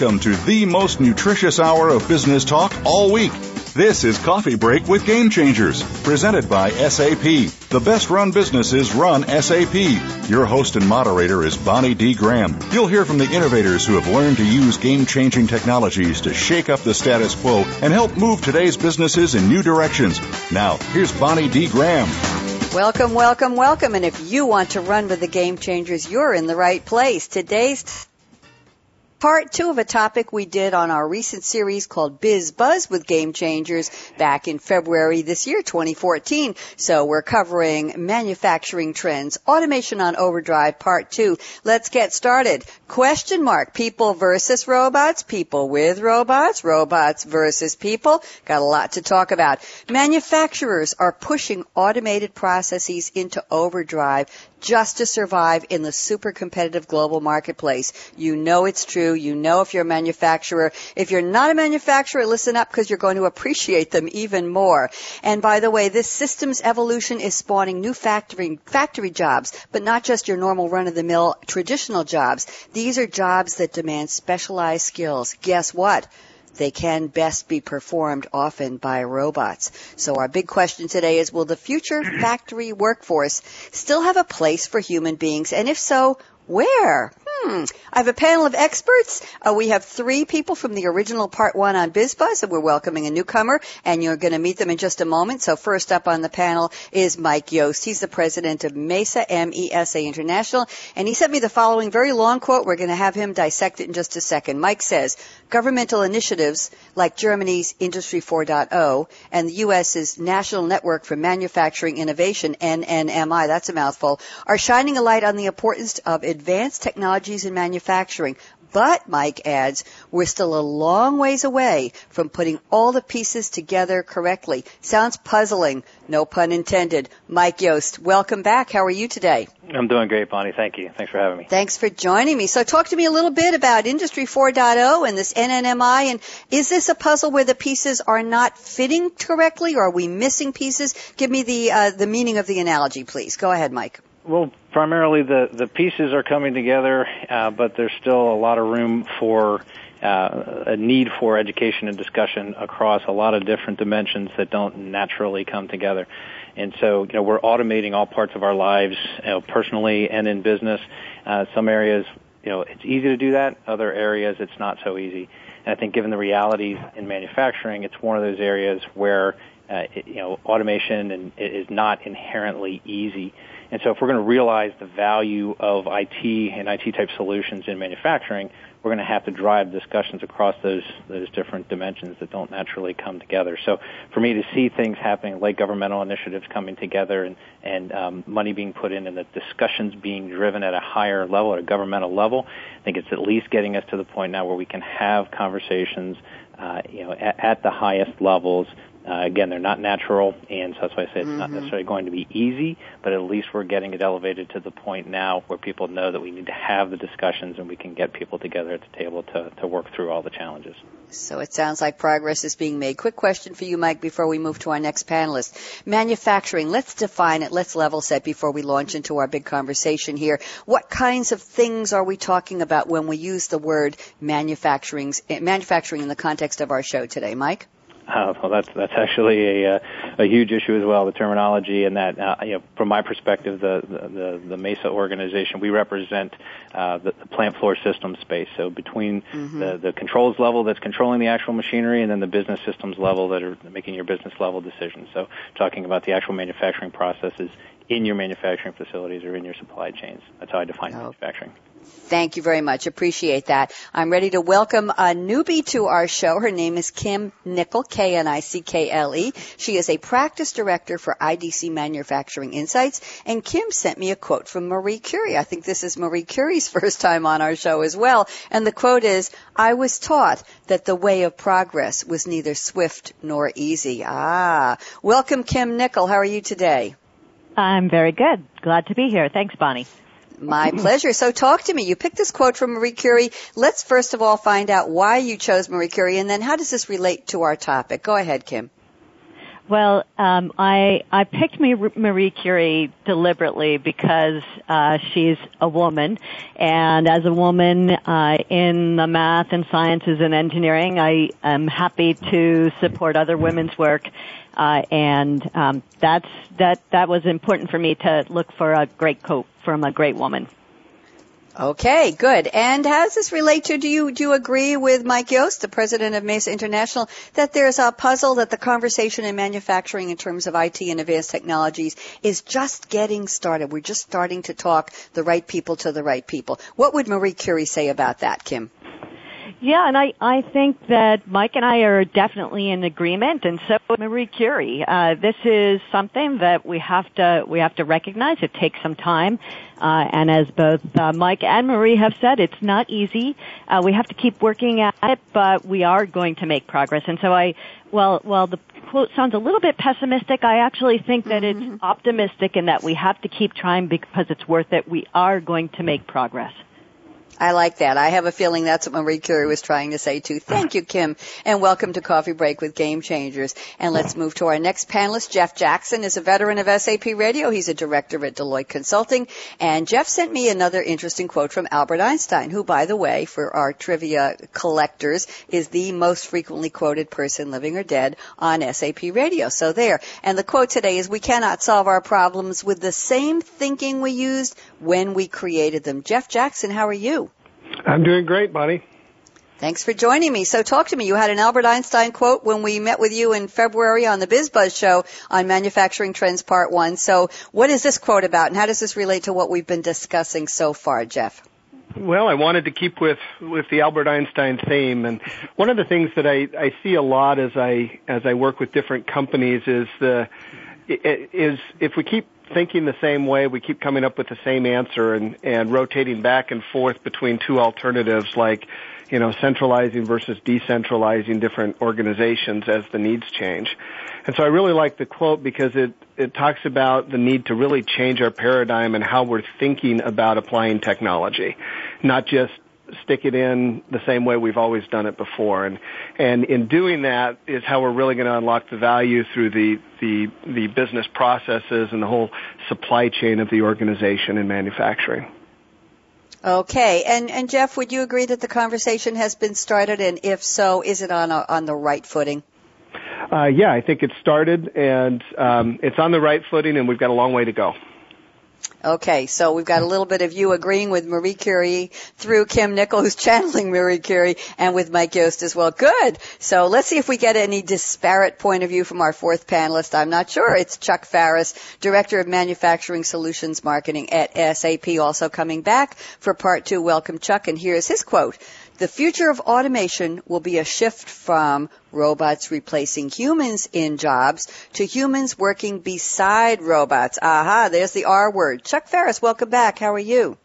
Welcome to the most nutritious hour of business talk all week. This is Coffee Break with Game Changers, presented by SAP. The best run businesses run SAP. Your host and moderator is Bonnie D. Graham. You'll hear from the innovators who have learned to use game changing technologies to shake up the status quo and help move today's businesses in new directions. Now, here's Bonnie D. Graham. Welcome, welcome, welcome. And if you want to run with the game changers, you're in the right place. Today's part two of a topic we did on our recent series called Biz Buzz with Game Changers back in February this year, 2014. So we're covering manufacturing trends, automation on overdrive, part two. Let's get started. Question mark, people versus robots, people with robots, robots versus people. Got a lot to talk about. Manufacturers are pushing automated processes into overdrive just to survive in the super competitive global marketplace. You know it's true. You know if you're a manufacturer. If you're not a manufacturer, listen up because you're going to appreciate them even more. And by the way, this systems evolution is spawning new factory, factory jobs, but not just your normal run of the mill traditional jobs. These are jobs that demand specialized skills. Guess what? They can best be performed often by robots. So our big question today is will the future factory workforce still have a place for human beings? And if so, where? Hmm. I have a panel of experts. Uh, we have three people from the original part one on BizBuzz, and we're welcoming a newcomer, and you're going to meet them in just a moment. So first up on the panel is Mike Yost. He's the president of MESA, M-E-S-A International, and he sent me the following very long quote. We're going to have him dissect it in just a second. Mike says, governmental initiatives like Germany's Industry 4.0 and the U.S.'s National Network for Manufacturing Innovation, NNMI, that's a mouthful, are shining a light on the importance of advanced technologies in manufacturing. But, Mike adds, we're still a long ways away from putting all the pieces together correctly. Sounds puzzling, no pun intended. Mike Yost, welcome back. How are you today? I'm doing great, Bonnie. Thank you. Thanks for having me. Thanks for joining me. So talk to me a little bit about Industry 4.0 and this NNMI. And is this a puzzle where the pieces are not fitting correctly or are we missing pieces? Give me the, uh, the meaning of the analogy, please. Go ahead, Mike. Well, primarily the the pieces are coming together, uh, but there's still a lot of room for uh, a need for education and discussion across a lot of different dimensions that don't naturally come together. And so, you know, we're automating all parts of our lives, you know, personally and in business. Uh, some areas, you know, it's easy to do that. Other areas, it's not so easy. And I think, given the realities in manufacturing, it's one of those areas where, uh, it, you know, automation and is not inherently easy. And so if we're going to realize the value of IT and IT type solutions in manufacturing, we're going to have to drive discussions across those those different dimensions that don't naturally come together. So for me to see things happening like governmental initiatives coming together and and um, money being put in and the discussions being driven at a higher level, at a governmental level, I think it's at least getting us to the point now where we can have conversations, uh, you know, at, at the highest levels uh, again, they're not natural, and so that's why I say it's mm-hmm. not necessarily going to be easy, but at least we're getting it elevated to the point now where people know that we need to have the discussions and we can get people together at the table to, to work through all the challenges. So it sounds like progress is being made. Quick question for you, Mike, before we move to our next panelist. Manufacturing, let's define it, let's level set before we launch into our big conversation here. What kinds of things are we talking about when we use the word manufacturing, manufacturing in the context of our show today, Mike? Uh, well, that's that's actually a uh, a huge issue as well, the terminology, and that uh, you know, from my perspective, the the, the Mesa organization we represent uh, the, the plant floor system space. So between mm-hmm. the the controls level that's controlling the actual machinery, and then the business systems level that are making your business level decisions. So talking about the actual manufacturing processes in your manufacturing facilities or in your supply chains. That's how I define oh. manufacturing. Thank you very much. Appreciate that. I'm ready to welcome a newbie to our show. Her name is Kim Knickle, K-N-I-C-K-L-E. She is a practice director for IDC Manufacturing Insights. And Kim sent me a quote from Marie Curie. I think this is Marie Curie's first time on our show as well. And the quote is, I was taught that the way of progress was neither swift nor easy. Ah. Welcome, Kim Knickle. How are you today? I'm very good. Glad to be here. Thanks, Bonnie. My pleasure. So talk to me. You picked this quote from Marie Curie. Let's first of all find out why you chose Marie Curie and then how does this relate to our topic? Go ahead, Kim. Well, um, I I picked Marie Curie deliberately because uh, she's a woman, and as a woman uh, in the math and sciences and engineering, I am happy to support other women's work, uh, and um, that's that that was important for me to look for a great quote from a great woman. Okay, good. And how does this relate to, do you, do you agree with Mike Yost, the president of Mesa International, that there's a puzzle that the conversation in manufacturing in terms of IT and advanced technologies is just getting started? We're just starting to talk the right people to the right people. What would Marie Curie say about that, Kim? Yeah, and I, I think that Mike and I are definitely in agreement, and so Marie Curie. Uh, this is something that we have to we have to recognize. It takes some time, uh, and as both uh, Mike and Marie have said, it's not easy. Uh, we have to keep working at it, but we are going to make progress. And so I, well, well, the quote sounds a little bit pessimistic. I actually think that mm-hmm. it's optimistic and that we have to keep trying because it's worth it. We are going to make progress. I like that. I have a feeling that's what Marie Curie was trying to say too. Thank you, Kim, and welcome to Coffee Break with Game Changers. And let's move to our next panelist. Jeff Jackson is a veteran of SAP Radio. He's a director at Deloitte Consulting. And Jeff sent me another interesting quote from Albert Einstein, who, by the way, for our trivia collectors, is the most frequently quoted person, living or dead, on SAP Radio. So there. And the quote today is, we cannot solve our problems with the same thinking we used when we created them. Jeff Jackson, how are you? I'm doing great, Bonnie. Thanks for joining me. So talk to me. You had an Albert Einstein quote when we met with you in February on the BizBuzz show on Manufacturing Trends Part 1. So what is this quote about and how does this relate to what we've been discussing so far, Jeff? Well, I wanted to keep with with the Albert Einstein theme, and one of the things that I I see a lot as I as I work with different companies is the is if we keep thinking the same way, we keep coming up with the same answer and, and rotating back and forth between two alternatives like, you know, centralizing versus decentralizing different organizations as the needs change. And so I really like the quote because it, it talks about the need to really change our paradigm and how we're thinking about applying technology. Not just stick it in the same way we've always done it before. And and in doing that is how we're really going to unlock the value through the the the business processes and the whole supply chain of the organization in manufacturing. Okay, and and Jeff, would you agree that the conversation has been started, and if so, is it on a, on the right footing? Uh, yeah, I think it started, and um, it's on the right footing, and we've got a long way to go. Okay, so we've got a little bit of you agreeing with Marie Curie through Kim Knickle, who's channeling Marie Curie, and with Mike Yost as well. Good. So let's see if we get any disparate point of view from our fourth panelist. I'm not sure. It's Chuck Pharris, Director of Manufacturing Solutions Marketing at SAP, also coming back for part two. Welcome, Chuck. And here's his quote. The future of automation will be a shift from robots replacing humans in jobs to humans working beside robots. Aha, there's the R word. Chuck Pharris, welcome back. How are you?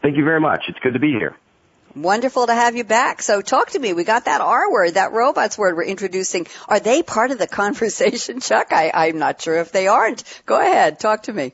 Thank you very much. It's good to be here. Wonderful to have you back. So talk to me. We got that R word, that robots word we're introducing. Are they part of the conversation, Chuck? I, I'm not sure if they aren't. Go ahead. Talk to me.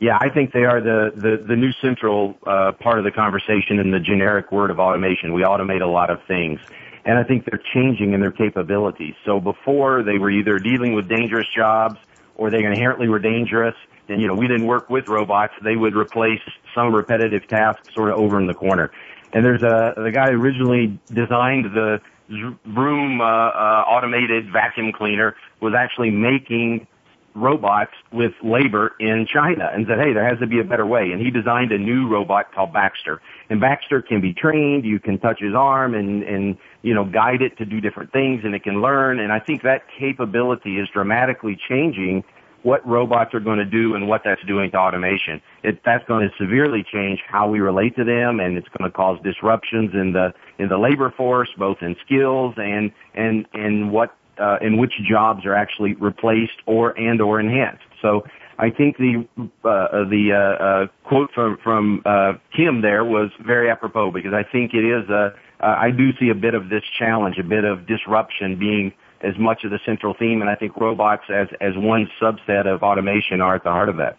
Yeah, I think they are the, the, the new central uh, part of the conversation in the generic word of automation. We automate a lot of things. And I think they're changing in their capabilities. So before they were either dealing with dangerous jobs or they inherently were dangerous. And, you know, we didn't work with robots. They would replace some repetitive tasks sort of over in the corner. And there's a, the guy who originally designed the Vroom uh, uh, automated vacuum cleaner was actually making robots with labor in China and said, hey, there has to be a better way. And he designed a new robot called Baxter. And Baxter can be trained. You can touch his arm and, and, you know, guide it to do different things and it can learn. And I think that capability is dramatically changing what robots are going to do and what that's doing to automation. It, that's going to severely change how we relate to them and it's going to cause disruptions in the, in the labor force, both in skills and, and, and what uh, in which jobs are actually replaced or and or enhanced. So I think the uh, uh, the uh, uh, quote from from uh, Kim there was very apropos because I think it is a uh, I do see a bit of this challenge, a bit of disruption being as much of the central theme, and I think robots as as one subset of automation are at the heart of that.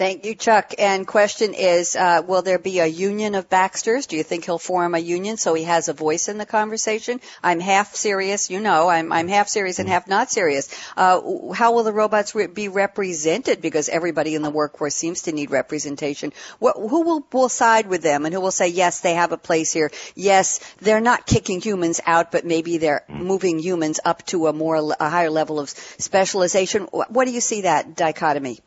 Thank you, Chuck. And question is, uh, will there be a union of Baxters? Do you think he'll form a union so he has a voice in the conversation? I'm half serious, you know, I'm, I'm half serious and half not serious. Uh, how will the robots re- be represented? Because everybody in the workforce seems to need representation. What, who will, will side with them and who will say, yes, they have a place here. Yes, they're not kicking humans out, but maybe they're moving humans up to a more, a higher level of specialization. What do you see that dichotomy?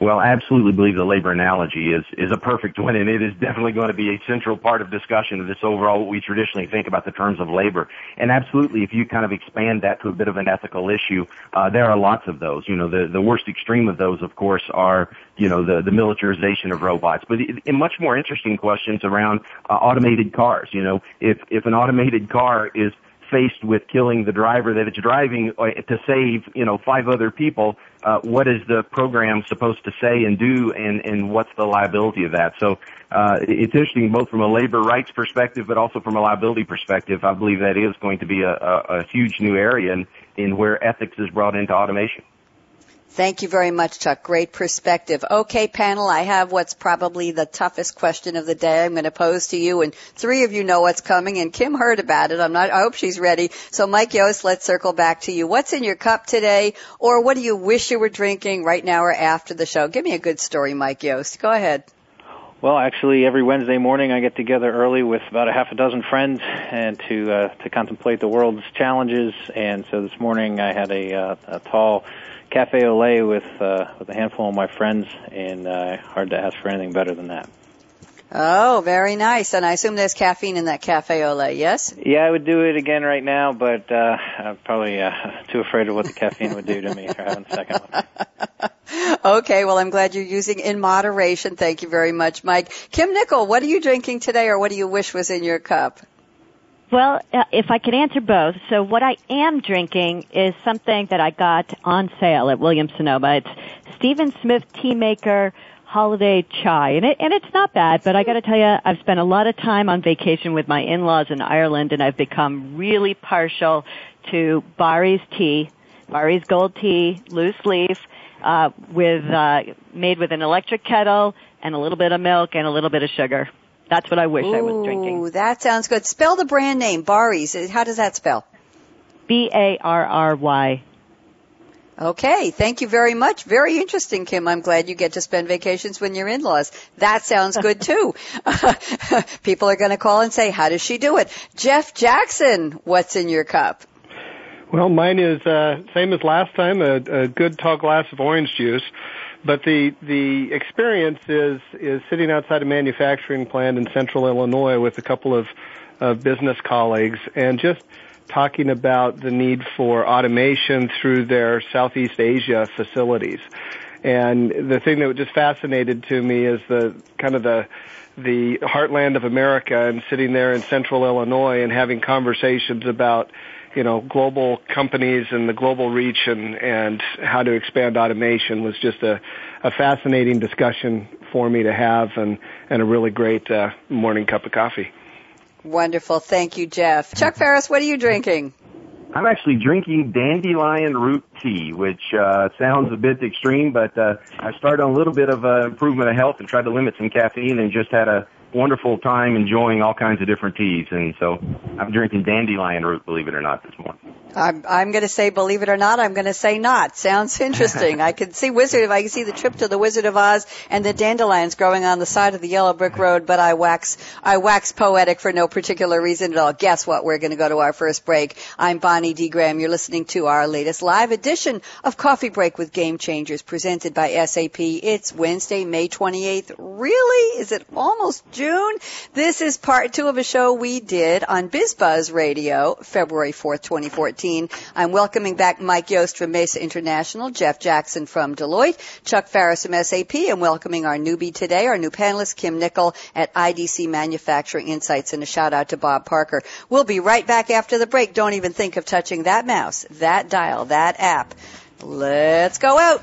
Well, I absolutely believe the labor analogy is, is a perfect one, and it is definitely going to be a central part of discussion of this overall what we traditionally think about the terms of labor. And absolutely, if you kind of expand that to a bit of an ethical issue, uh, there are lots of those. You know, the, the worst extreme of those, of course, are, you know, the, the militarization of robots. But in much more interesting questions around uh, automated cars, you know, if, if an automated car is faced with killing the driver that it's driving uh, to save, you know, five other people, uh, what is the program supposed to say and do, and and what's the liability of that? So uh, it's interesting both from a labor rights perspective, but also from a liability perspective. I believe that is going to be a, a, a huge new area in, in where ethics is brought into automation. Thank you very much, Chuck. Great perspective. Okay, panel, I have what's probably the toughest question of the day I'm going to pose to you, and three of you know what's coming, and Kim heard about it. I'm not, I hope she's ready. So Mike Yost, let's circle back to you. What's in your cup today, or what do you wish you were drinking right now or after the show? Give me a good story, Mike Yost. Go ahead. Well, actually, every Wednesday morning I get together early with about a half a dozen friends and to uh, to contemplate the world's challenges. And so this morning I had a, uh, a tall cafe au lait with uh, with a handful of my friends, and uh, hard to ask for anything better than that. Oh, very nice. And I assume there's caffeine in that cafe au lait, yes? Yeah, I would do it again right now, but uh, I'm probably uh, too afraid of what the caffeine would do to me for having a second one. okay, well, I'm glad you're using in moderation. Thank you very much, Mike. Kim Knickle, what are you drinking today, or what do you wish was in your cup? Well, uh, if I could answer both. So what I am drinking is something that I got on sale at Williams Sonoma. It's Stephen Smith Tea Maker Holiday Chai. And, it, and it's not bad, but I gotta tell you, I've spent a lot of time on vacation with my in-laws in Ireland and I've become really partial to Barry's tea, Barry's Gold Tea, loose leaf, uh, with, uh, made with an electric kettle and a little bit of milk and a little bit of sugar. That's what I wish Ooh, I was drinking. Ooh, that sounds good. Spell the brand name, Barry's. How does that spell? B-A-R-R-Y. Okay, thank you very much. Very interesting, Kim. I'm glad you get to spend vacations with your in-laws. That sounds good too. People are going to call and say, how does she do it? Jeff Jackson, what's in your cup? Well, mine is uh, same as last time, a, a good tall glass of orange juice. But the the experience is is sitting outside a manufacturing plant in central Illinois with a couple of uh, business colleagues and just talking about the need for automation through their Southeast Asia facilities. And the thing that just fascinated to me is the kind of the the heartland of America and sitting there in central Illinois and having conversations about you know, global companies and the global reach and, and how to expand automation was just a, a fascinating discussion for me to have and, and a really great uh, morning cup of coffee. Wonderful. Thank you, Jeff. Chuck Pharris, what are you drinking? I'm actually drinking dandelion root tea, which uh, sounds a bit extreme, but uh, I started on a little bit of uh, improvement of health and tried to limit some caffeine and just had a wonderful time enjoying all kinds of different teas. And so I'm drinking dandelion root, believe it or not, this morning. I'm, I'm going to say, believe it or not, I'm going to say not. Sounds interesting. I can see Wizard of, I can see the trip to the Wizard of Oz and the dandelions growing on the side of the yellow brick road, but I wax, I wax poetic for no particular reason at all. Guess what? We're going to go to our first break. I'm Bonnie D. Graham. You're listening to our latest live edition of Coffee Break with Game Changers presented by SAP. It's Wednesday, May 28th. Really? Is it almost June? This is part two of a show we did on BizBuzz Radio, February 4th, 2014. I'm welcoming back Mike Yost from Mesa International, Jeff Jackson from Deloitte, Chuck Pharris from SAP, and welcoming our newbie today, our new panelist, Kim Knickle at IDC Manufacturing Insights, and a shout out to Bob Parker. We'll be right back after the break. Don't even think of touching that mouse, that dial, that app. Let's go out.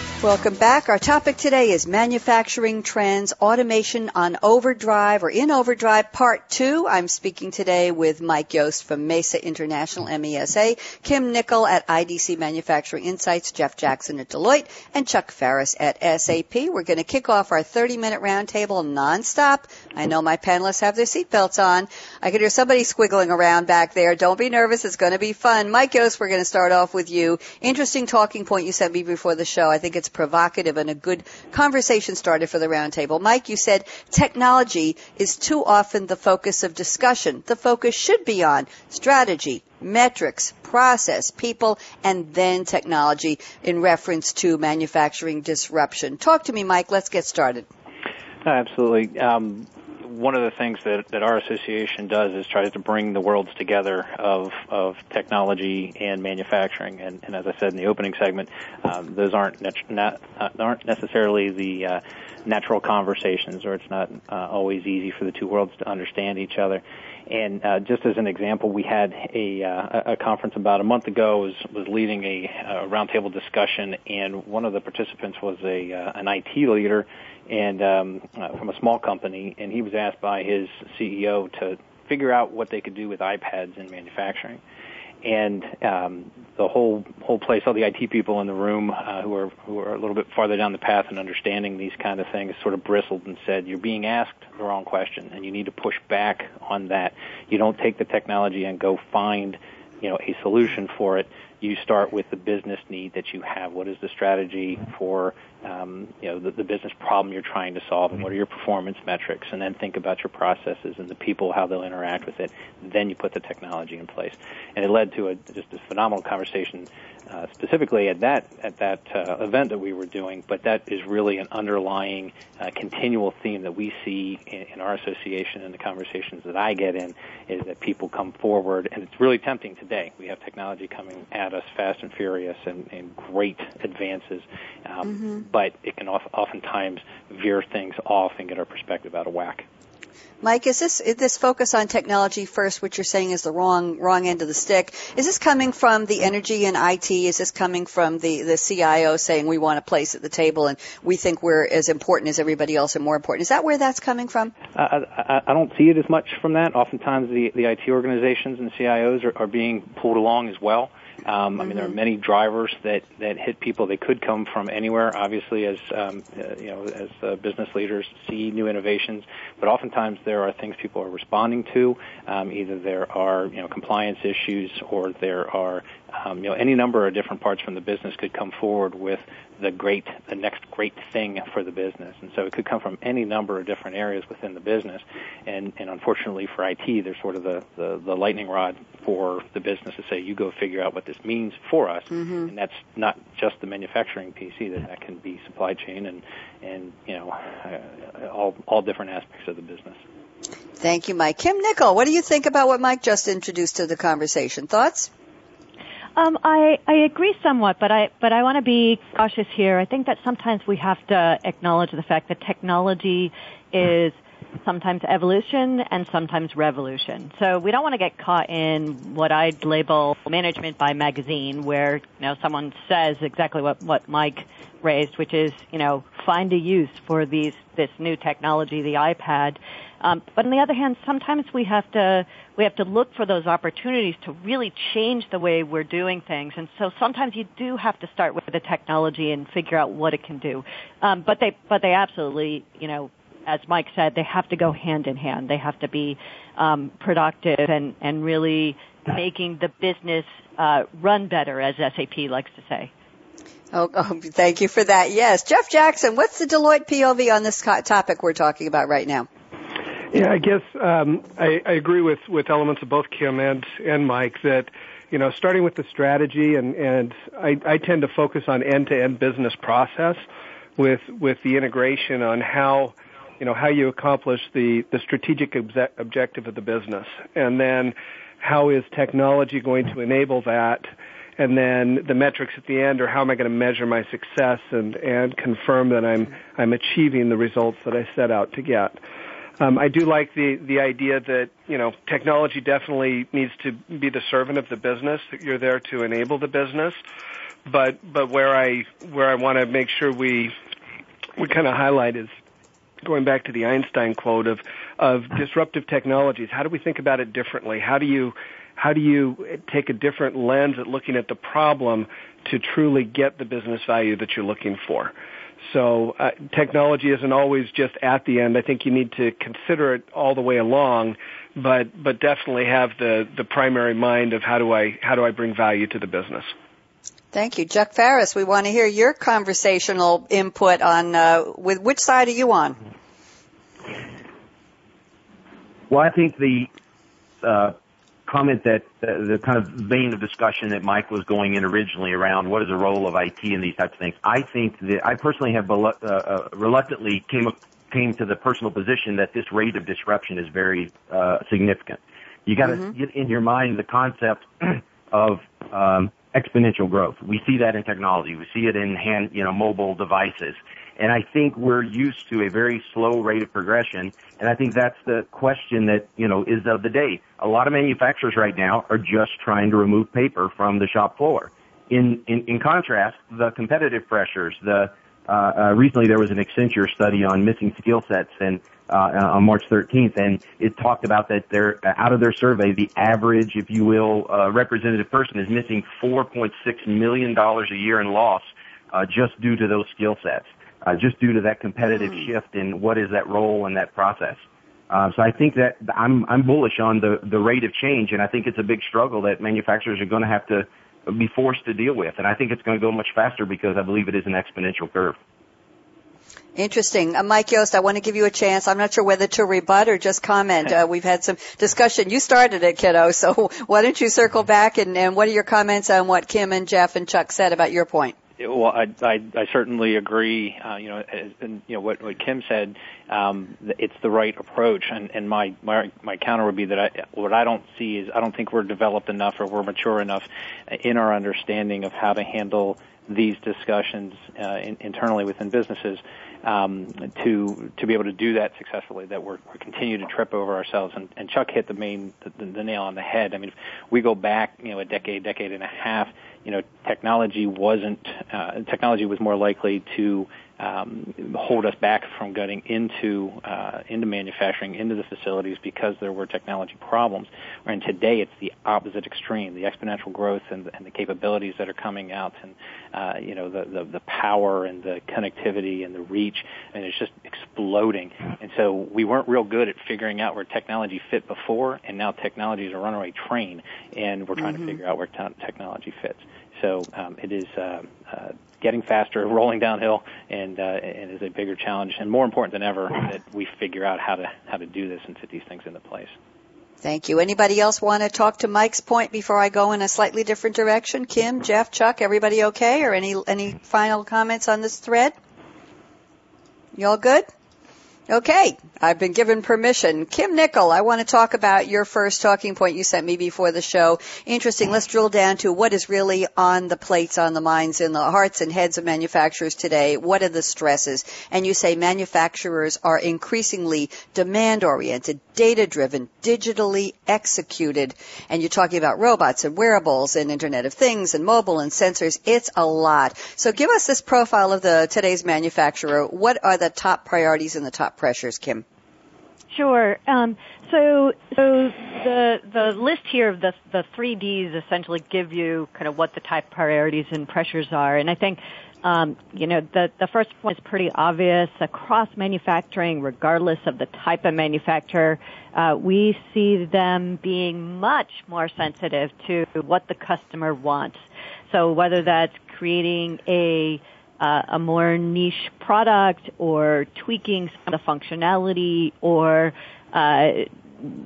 Welcome back. Our topic today is manufacturing trends, automation on overdrive or in overdrive part two. I'm speaking today with Mike Yost from Mesa International MESA, Kim Knickle at IDC Manufacturing Insights, Jeff Jackson at Deloitte, and Chuck Pharris at SAP. We're going to kick off our 30 minute roundtable nonstop. I know my panelists have their seatbelts on. I can hear somebody squiggling around back there. Don't be nervous. It's going to be fun. Mike Yost, we're going to start off with you. Interesting talking point you sent me before the show. I think it's provocative and a good conversation started for the roundtable. Mike, you said technology is too often the focus of discussion. The focus should be on strategy, metrics, process, people, and then technology in reference to manufacturing disruption. Talk to me, Mike. Let's get started. Absolutely. Um, one of the things that, that our association does is tries to bring the worlds together of, of technology and manufacturing. And, and as I said in the opening segment, um, those aren't not, uh, aren't necessarily the uh, natural conversations, or it's not uh, always easy for the two worlds to understand each other. And uh, just as an example, we had a, uh, a conference about a month ago. Was was leading a, a roundtable discussion, and one of the participants was a uh, an IT leader and um, uh, from a small company, and he was asked by his CEO to figure out what they could do with iPads in manufacturing. And um, the whole whole place, all the IT people in the room uh, who are who are a little bit farther down the path and understanding these kind of things, sort of bristled and said, "You're being asked the wrong question, and you need to push back on that. You don't take the technology and go find, you know, a solution for it you start with the business need that you have. What is the strategy for um, you know the, the, business problem you're trying to solve, and what are your performance metrics? And then think about your processes and the people, how they'll interact with it. Then you put the technology in place, and it led to a, just a phenomenal conversation uh, specifically at that at that uh, event that we were doing. But that is really an underlying uh, continual theme that we see in, in, our association and the conversations that I get in is that people come forward, and it's really tempting today. We have technology coming at us fast and furious and, and great advances, um, mm-hmm. But it can oftentimes veer things off and get our perspective out of whack. Mike, is this is this focus on technology first, which you're saying is the wrong wrong end of the stick? Is this coming from the energy and IT? Is this coming from the the CIO saying we want a place at the table and we think we're as important as everybody else and more important? Is that where that's coming from? Uh, I, I don't see it as much from that. Oftentimes, the the IT organizations and CIOs are, are being pulled along as well. Um, mm-hmm. I mean, there are mm-hmm. many drivers that that hit people. They could come from anywhere. Obviously, as um, uh, you know, as uh, business leaders see new innovations, but oftentimes there are things people are responding to. Um, either there are you know compliance issues, or there are um, you know any number of different parts from the business could come forward with the great, the next great thing for the business. And so it could come from any number of different areas within the business. And, and unfortunately for IT, there's sort of the, the, the lightning rod for the business to say, you go figure out what this means for us. Mm-hmm. And that's not just the manufacturing piece either. That can be supply chain and, and you know, uh, all, all different aspects of the business. Thank you, Mike. Kim Knickle, what do you think about what Mike just introduced to the conversation? Thoughts? Um, I, I agree somewhat, but I but I want to be cautious here. I think that sometimes we have to acknowledge the fact that technology is sometimes evolution, and sometimes revolution. So we don't want to get caught in what I'd label management by magazine, where you know someone says exactly what what Mike raised, which is you know find a use for these this new technology, the iPad. Um, but on the other hand, sometimes we have to we have to look for those opportunities to really change the way we're doing things. And so sometimes you do have to start with the technology and figure out what it can do. Um, but they but they absolutely you know as Mike said, they have to go hand in hand. They have to be um, productive and, and really making the business uh, run better, as SAP likes to say. Oh, oh, thank you for that. Yes, Jeff Jackson, what's the Deloitte POV on this topic we're talking about right now? Yeah, I guess um, I, I agree with with elements of both Kim and and Mike that you know starting with the strategy and and I, I tend to focus on end to end business process with with the integration on how you know, how you accomplish the, the strategic obje- objective of the business. And then how is technology going to enable that? And then the metrics at the end are how am I going to measure my success and, and confirm that I'm, I'm achieving the results that I set out to get. Um, I do like the, the idea that, you know, technology definitely needs to be the servant of the business, that you're there to enable the business. But, but where I, where I want to make sure we, we kind of highlight is going back to the Einstein quote of of disruptive technologies. How do we think about it differently? How do you how do you take a different lens at looking at the problem to truly get the business value that you're looking for? So uh, technology isn't always just at the end. I think you need to consider it all the way along, but but definitely have the the primary mind of how do I how do I bring value to the business. Thank you, Chuck Pharris. We want to hear your conversational input on uh, with which side are you on? Well, I think the uh, comment that uh, the kind of vein of discussion that Mike was going in originally around what is the role of IT in these types of things. I think that I personally have uh, uh, reluctantly came came to the personal position that this rate of disruption is very uh, significant. You got to mm-hmm. get in your mind the concept of um, exponential growth. We see that in technology. We see it in hand, you know, mobile devices. And I think we're used to a very slow rate of progression. And I think that's the question that, you know, is of the day. A lot of manufacturers right now are just trying to remove paper from the shop floor. In, in, in contrast, the competitive pressures, the, uh, uh, recently there was an Accenture study on missing skill sets and uh, on March 13th, and it talked about that they're out of their survey, the average, if you will, uh, representative person is missing 4.6 million dollars a year in loss uh, just due to those skill sets, uh, just due to that competitive mm. shift in what is that role in that process. Uh, so I think that I'm I'm bullish on the the rate of change, and I think it's a big struggle that manufacturers are going to have to be forced to deal with, and I think it's going to go much faster because I believe it is an exponential curve. Interesting. Uh, Mike Yost, I want to give you a chance. I'm not sure whether to rebut or just comment. Uh, we've had some discussion. You started it, kiddo, so why don't you circle back and, and what are your comments on what Kim and Jeff and Chuck said about your point? Well, I, I, I certainly agree. Uh, you know, and you know what, what Kim said. Um, it's the right approach, and, and my, my my counter would be that I, what I don't see is I don't think we're developed enough or we're mature enough in our understanding of how to handle these discussions uh, in, internally within businesses um, to to be able to do that successfully. That we're, we continue to trip over ourselves. And, and Chuck hit the main the, the nail on the head. I mean, if we go back, you know, a decade, decade and a half, you know, technology wasn't uh, technology was more likely to um, hold us back from getting into uh, into manufacturing, into the facilities because there were technology problems. And today it's the opposite extreme: the exponential growth and, and the capabilities that are coming out, and uh, you know the, the the power and the connectivity and the reach, and it's just exploding. And so we weren't real good at figuring out where technology fit before, and now technology is a runaway train, and we're trying mm-hmm. to figure out where te- technology fits. So um, it is uh, uh, getting faster, rolling downhill, and uh, a bigger challenge, and more important than ever that we figure out how to how to do this and put these things into place. Thank you. Anybody else want to talk to Mike's point before I go in a slightly different direction? Kim, Jeff, Chuck, everybody okay? Or any any final comments on this thread? You all good? Okay, I've been given permission. Kim Knickle, I want to talk about your first talking point you sent me before the show. Interesting. Let's drill down to what is really on the plates, on the minds, in the hearts and heads of manufacturers today. What are the stresses? And you say manufacturers are increasingly demand oriented, data driven, digitally executed. And you're talking about robots and wearables and Internet of Things and mobile and sensors. It's a lot. So give us this profile of the today's manufacturer. What are the top priorities and the top pressures, Kim? Sure. Um, so, so the the list here of the the three Ds essentially give you kind of what the type priorities and pressures are, and I think. Um, you know, the, the first one is pretty obvious. Across manufacturing, regardless of the type of manufacturer, uh, we see them being much more sensitive to what the customer wants. So whether that's creating a uh, a more niche product or tweaking some of the functionality or uh,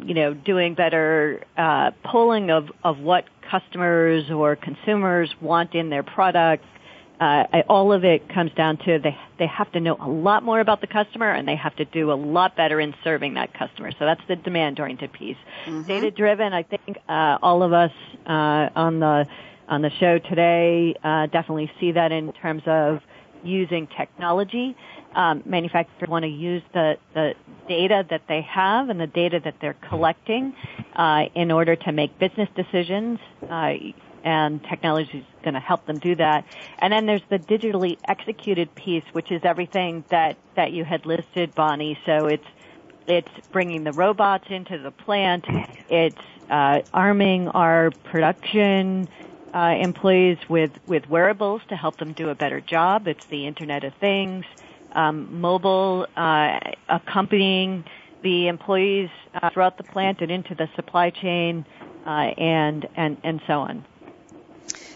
you know doing better uh, polling of, of what customers or consumers want in their product. Uh, all of it comes down to they they have to know a lot more about the customer and they have to do a lot better in serving that customer. So that's the demand oriented piece. Mm-hmm. Data driven, I think uh, all of us uh, on the on the show today. Uh, definitely see that in terms of using technology. Um, manufacturers want to use the, the data that they have and the data that they're collecting uh, in order to make business decisions. Uh, and technology is going to help them do that. And then there's the digitally executed piece, which is everything that, that you had listed, Bonnie. So it's it's bringing the robots into the plant. It's uh, arming our production uh, employees with, with wearables to help them do a better job. It's the Internet of Things, um, mobile uh, accompanying the employees uh, throughout the plant and into the supply chain, uh, and and and so on.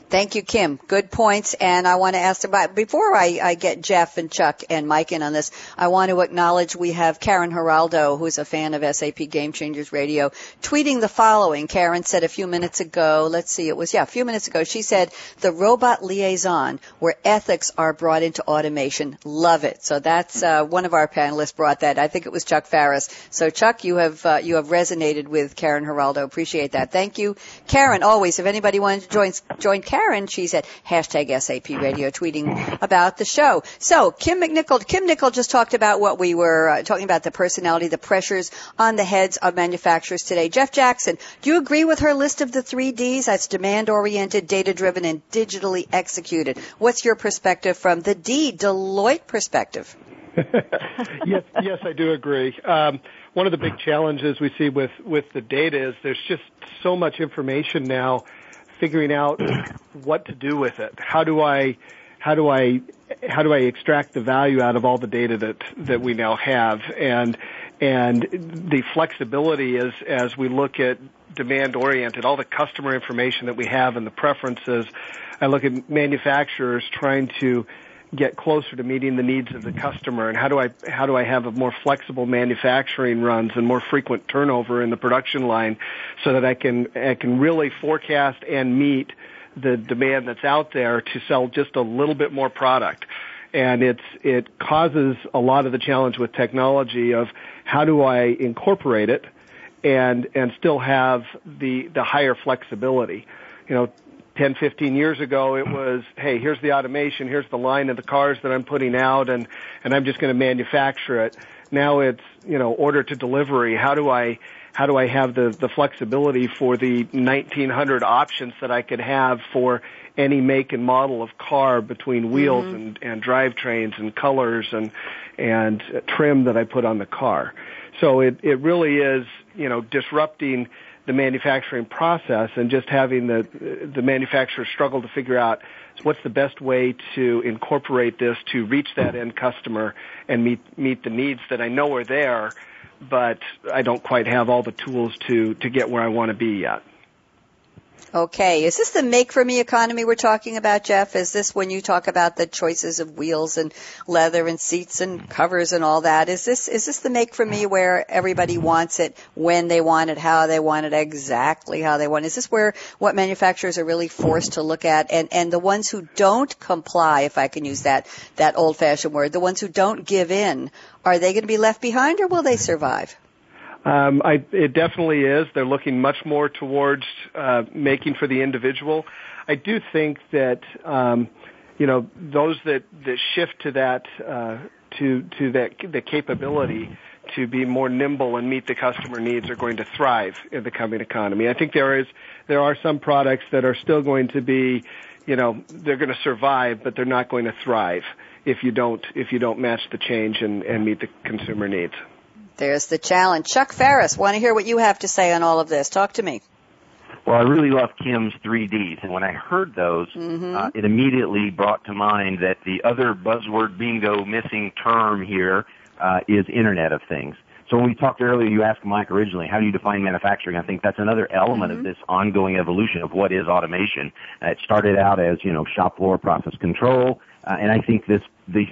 Thank you, Kim. Good points. And I want to ask about, before I, I, get Jeff and Chuck and Mike in on this, I want to acknowledge we have Karen Geraldo, who's a fan of SAP Game Changers Radio, tweeting the following. Karen said a few minutes ago, let's see, it was, yeah, a few minutes ago, she said, the robot liaison where ethics are brought into automation. Love it. So that's, uh, one of our panelists brought that. I think it was Chuck Pharris. So Chuck, you have, uh, you have resonated with Karen Geraldo. Appreciate that. Thank you. Karen, always, if anybody wants to join, join Karen, Karen. She's at hashtag SAP Radio tweeting about the show. So Kim McNichol, Kim Knickle just talked about what we were uh, talking about the personality, the pressures on the heads of manufacturers today. Jeff Jackson, do you agree with her list of the three Ds? That's demand oriented, data driven, and digitally executed. What's your perspective from the D Deloitte perspective? yes, yes, I do agree. Um, one of the big challenges we see with with the data is there's just so much information now figuring out what to do with it. How do I, how do I, how do I extract the value out of all the data that that we now have? And and the flexibility is as we look at demand oriented, all the customer information that we have and the preferences. I look at manufacturers trying to get closer to meeting the needs of the customer and how do I how do I have a more flexible manufacturing runs and more frequent turnover in the production line so that I can I can really forecast and meet the demand that's out there to sell just a little bit more product? And it's it causes a lot of the challenge with technology of how do I incorporate it and and still have the the higher flexibility? You know 10, 15 years ago, it was, hey, here's the automation, here's the line of the cars that I'm putting out, and, and I'm just going to manufacture it. Now it's, you know, order to delivery. How do I, how do I have the, the flexibility for the 1900 options that I could have for any make and model of car between wheels mm-hmm. and, and drivetrains and colors and, and trim that I put on the car. So it, it really is, you know, disrupting the manufacturing process and just having the the manufacturer struggle to figure out what's the best way to incorporate this to reach that end customer and meet meet the needs that I know are there, but I don't quite have all the tools to to get where I want to be yet. Okay. Is this the make for me economy we're talking about, Jeff? Is this when you talk about the choices of wheels and leather and seats and covers and all that? Is this, is this the make for me where everybody wants it when they want it, how they want it, exactly how they want it? Is this where what manufacturers are really forced to look at and, and the ones who don't comply, if I can use that, that old fashioned word, the ones who don't give in, are they going to be left behind or will they survive? Um, I, it definitely is. They're looking much more towards uh, making for the individual. I do think that um, you know those that, that shift to that uh, to to that the capability to be more nimble and meet the customer needs are going to thrive in the coming economy. I think there is there are some products that are still going to be, you know, they're going to survive, but they're not going to thrive if you don't if you don't match the change and, and meet the consumer needs. There's the challenge. Chuck Pharris, want to hear what you have to say on all of this. Talk to me. Well, I really love Kim's 3Ds, and when I heard those, mm-hmm. uh, it immediately brought to mind that the other buzzword bingo missing term here uh, is Internet of Things. So when we talked earlier, you asked Mike originally, how do you define manufacturing? I think that's another element mm-hmm. of this ongoing evolution of what is automation. Uh, it started out as, you know, shop floor process control, uh, and I think this, these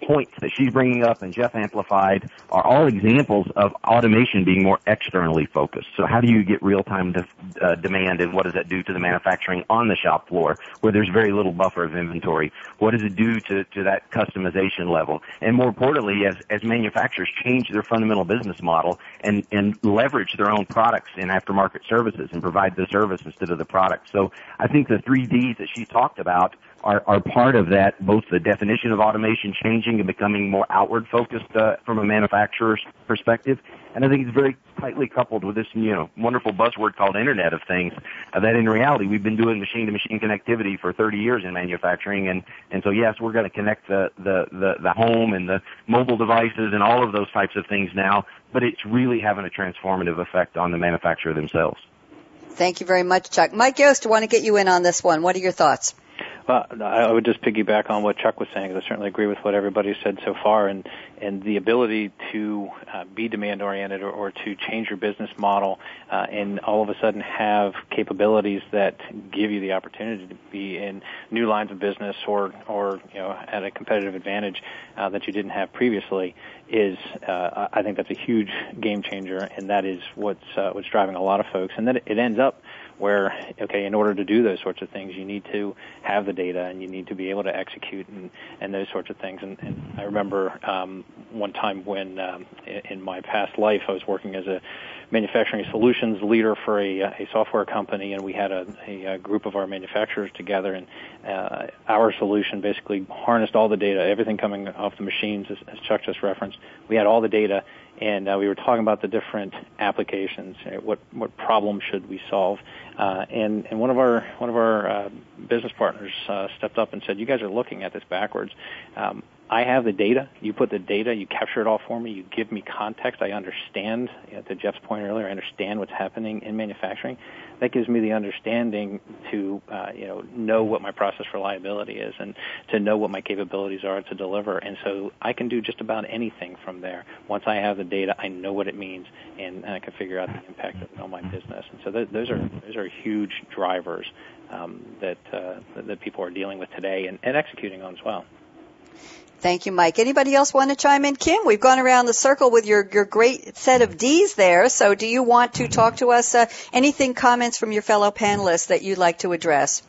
points that she's bringing up and Jeff amplified are all examples of automation being more externally focused. So how do you get real-time de- uh, demand and what does that do to the manufacturing on the shop floor where there's very little buffer of inventory? What does it do to, to that customization level? And more importantly, as, as manufacturers change their fundamental business model and, and leverage their own products and aftermarket services and provide the service instead of the product. So I think the three Ds that she talked about are, are part of that, both the definition of automation changing and becoming more outward focused uh, from a manufacturer's perspective. And I think it's very tightly coupled with this, you know, wonderful buzzword called Internet of Things. Uh, that in reality, we've been doing machine-to-machine connectivity for 30 years in manufacturing, and and so yes, we're going to connect the, the the the home and the mobile devices and all of those types of things now. But it's really having a transformative effect on the manufacturer themselves. Thank you very much, Chuck. Mike Yost, I want to get you in on this one. What are your thoughts? Well, I would just piggyback on what Chuck was saying. I certainly agree with what everybody said so far, and and the ability to uh, be demand oriented or, or to change your business model uh, and all of a sudden have capabilities that give you the opportunity to be in new lines of business or or you know at a competitive advantage uh, that you didn't have previously is uh, I think that's a huge game changer, and that is what's uh, what's driving a lot of folks, and then it ends up where okay in order to do those sorts of things you need to have the data and you need to be able to execute and and those sorts of things. And, and I remember um, one time when um, in my past life I was working as a manufacturing solutions leader for a, a software company and we had a, a, group of our manufacturers together. And uh, our solution basically harnessed all the data everything coming off the machines as, as Chuck just referenced. We had all the data and uh, we were talking about the different applications. Uh, what what problem should we solve? Uh, and and one of our one of our uh, business partners uh, stepped up and said, "You guys are looking at this backwards. Um, I have the data. You put the data. You capture it all for me. You give me context. I understand. You know, to Jeff's point earlier, I understand what's happening in manufacturing. That gives me the understanding to uh, you know know what my process reliability is and to know what my capabilities are to deliver. And so I can do just about anything from there. Once I have the data, I know what it means, and, and I can figure out the impact of it on my business. And so th- those are those are huge drivers um, that uh, that people are dealing with today and, and executing on as well. Thank you, Mike. Anybody else want to chime in? Kim, we've gone around the circle with your, your great set of D's there. So do you want to talk to us? Uh, anything, comments from your fellow panelists that you'd like to address?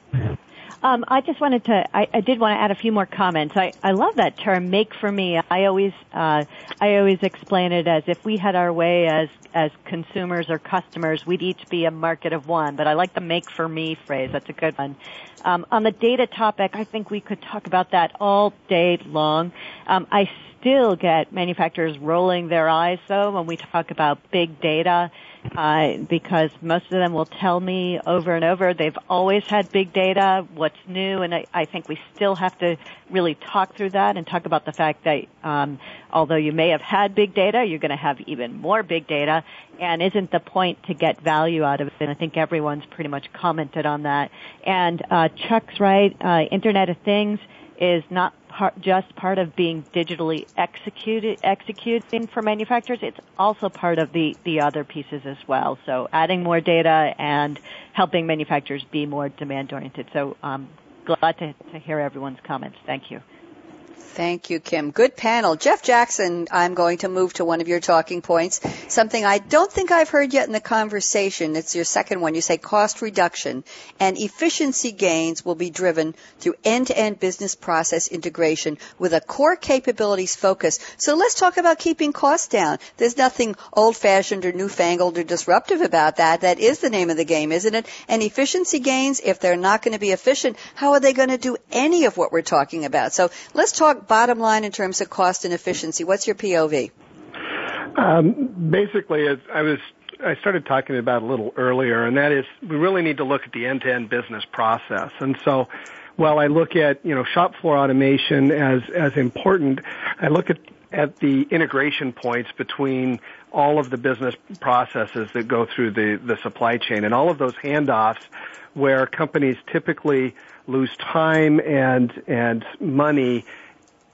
Um, I just wanted to. I, I did want to add a few more comments. I, I love that term, "make for me." I always, uh, I always explain it as if we had our way as as consumers or customers, we'd each be a market of one. But I like the "make for me" phrase. That's a good one. Um, on the data topic, I think we could talk about that all day long. Um, I still get manufacturers rolling their eyes though when we talk about big data uh, because most of them will tell me over and over they've always had big data, what's new, and I, I think we still have to really talk through that and talk about the fact that um, although you may have had big data, you're going to have even more big data, and isn't the point to get value out of it? And I think everyone's pretty much commented on that. And uh, Chuck's right, uh, Internet of Things is not part, just part of being digitally executed, executing for manufacturers. It's also part of the, the other pieces as well. So adding more data and helping manufacturers be more demand oriented. So um, glad to, to hear everyone's comments. Thank you. Thank you, Kim. Good panel. Jeff Jackson, I'm going to move to one of your talking points. Something I don't think I've heard yet in the conversation. It's your second one. You say cost reduction and efficiency gains will be driven through end-to-end business process integration with a core capabilities focus. So let's talk about keeping costs down. There's nothing old-fashioned or newfangled or disruptive about that. That is the name of the game, isn't it? And efficiency gains, if they're not going to be efficient, how are they going to do any of what we're talking about? So let's talk bottom line in terms of cost and efficiency? What's your POV? Um, basically, I was I started talking about a little earlier, and that is we really need to look at the end-to-end business process. And so, while I look at you know shop floor automation as as important, I look at at the integration points between all of the business processes that go through the the supply chain and all of those handoffs where companies typically lose time and and money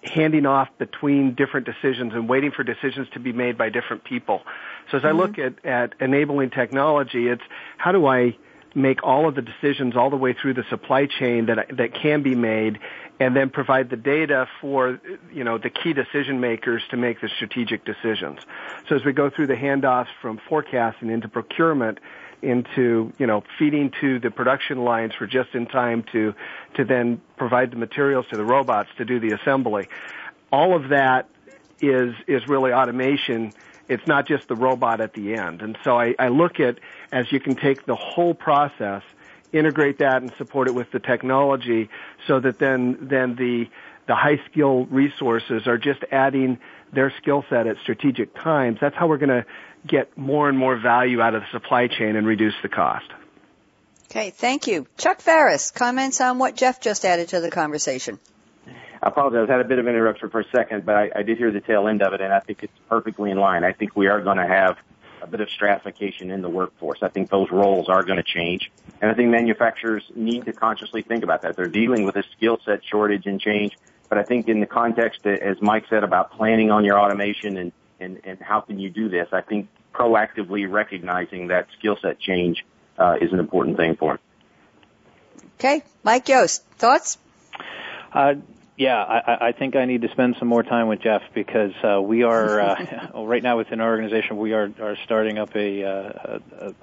handing off between different decisions and waiting for decisions to be made by different people. So as mm-hmm. I look at, at enabling technology, it's how do I make all of the decisions all the way through the supply chain that that can be made and then provide the data for you know the key decision makers to make the strategic decisions. So as we go through the handoffs from forecasting into procurement into you know feeding to the production lines for just in time to to then provide the materials to the robots to do the assembly. All of that is is really automation. It's not just the robot at the end. And so I, I look at as you can take the whole process, integrate that and support it with the technology so that then then the the high skill resources are just adding their skill set at strategic times. That's how we're going to get more and more value out of the supply chain and reduce the cost. Okay, thank you. Chuck Pharris, comments on what Jeff just added to the conversation. I apologize. I had a bit of an interruption for a second, but I, I did hear the tail end of it, and I think it's perfectly in line. I think we are going to have a bit of stratification in the workforce. I think those roles are going to change. And I think manufacturers need to consciously think about that. They're dealing with a skill set shortage and change. But I think in the context, as Mike said, about planning on your automation and, and, and how can you do this, I think proactively recognizing that skill set change uh, is an important thing for them. Okay, Mike Yost, thoughts? Uh, yeah, I, I think I need to spend some more time with Jeff because uh, we are uh, right now within our organization we are are starting up a, uh, a,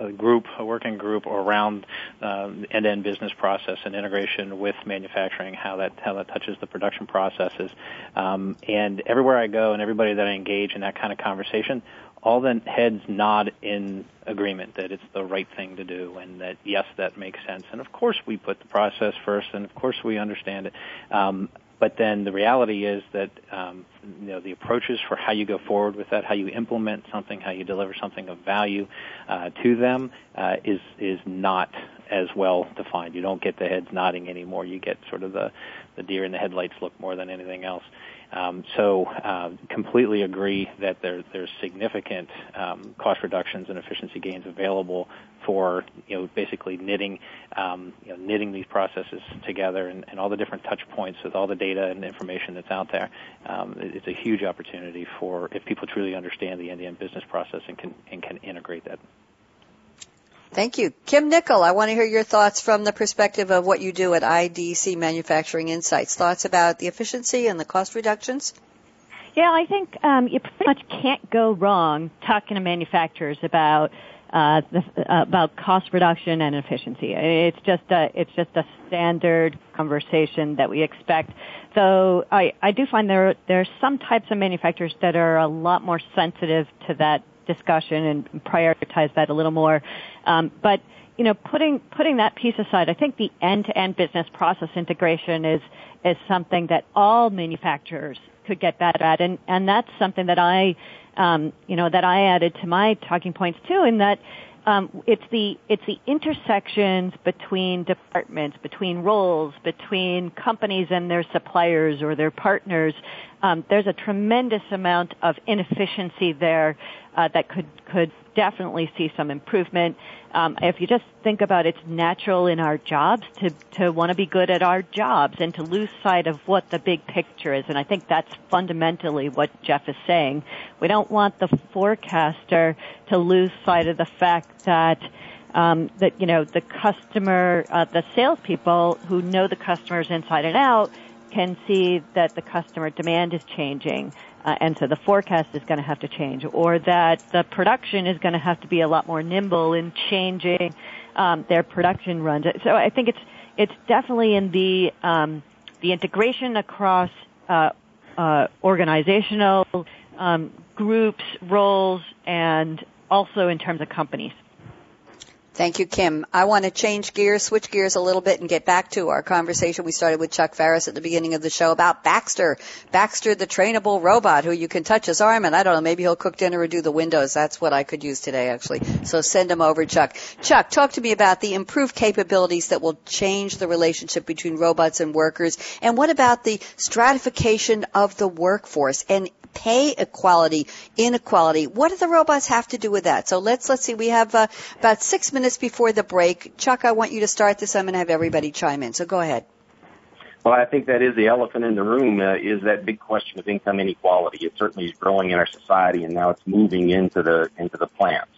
a group, a working group around uh, end-to-end business process and integration with manufacturing, how that how that touches the production processes. Um, and everywhere I go, and everybody that I engage in that kind of conversation, all the heads nod in agreement that it's the right thing to do and that yes, that makes sense. And of course, we put the process first, and of course, we understand it. Um, but then the reality is that um, you know the approaches for how you go forward with that, how you implement something, how you deliver something of value uh, to them uh, is is not as well defined. You don't get the heads nodding anymore. You get sort of the the deer in the headlights look more than anything else. Um, so uh, completely agree that there, there's significant um, cost reductions and efficiency gains available for you know basically knitting um, you know, knitting these processes together and, and, all the different touch points with all the data and information that's out there. Um, it's a huge opportunity for if people truly understand the end-to-end business process and can and can integrate that. Thank you. Kim Knickle, I want to hear your thoughts from the perspective of what you do at IDC Manufacturing Insights. Thoughts about the efficiency and the cost reductions? Yeah, I think um, you pretty much can't go wrong talking to manufacturers about uh, the, uh, about cost reduction and efficiency. It's just a it's just a standard conversation that we expect. So I, I do find there there are some types of manufacturers that are a lot more sensitive to that discussion and prioritize that a little more. Um, but you know, putting putting that piece aside, I think the end-to-end business process integration is is something that all manufacturers could get better at, and and that's something that I, um, you know, that I added to my talking points too, in that. Um, it's the it's the intersections between departments, between roles, between companies and their suppliers or their partners. Um, there's a tremendous amount of inefficiency there that could could definitely see some improvement. Um, if you just think about it, it's natural in our jobs to, to want to be good at our jobs and to lose sight of what the big picture is. And I think that's fundamentally what Jeff is saying. We don't want the forecaster to lose sight of the fact that um, that you know the customer, uh, the salespeople who know the customers inside and out can see that the customer demand is changing, uh, and so the forecast is going to have to change, or that the production is going to have to be a lot more nimble in changing um, their production runs. So I think it's it's definitely in the um, the integration across uh, uh, organizational um, groups, roles, and also in terms of companies. Thank you, Kim. I want to change gears, switch gears a little bit and get back to our conversation we started with Chuck Pharris at the beginning of the show about Baxter. Baxter, the trainable robot who you can touch his arm and I don't know, maybe he'll cook dinner or do the windows. That's what I could use today actually. So send him over, Chuck. Chuck, talk to me about the improved capabilities that will change the relationship between robots and workers. And what about the stratification of the workforce and pay equality, inequality. What do the robots have to do with that? So let's let's see. We have uh, about six minutes before the break. Chuck, I want you to start this. I'm going to have everybody chime in. So go ahead. Well, I think that is the elephant in the room. Uh, is that big question of income inequality? It certainly is growing in our society, and now it's moving into the into the plants.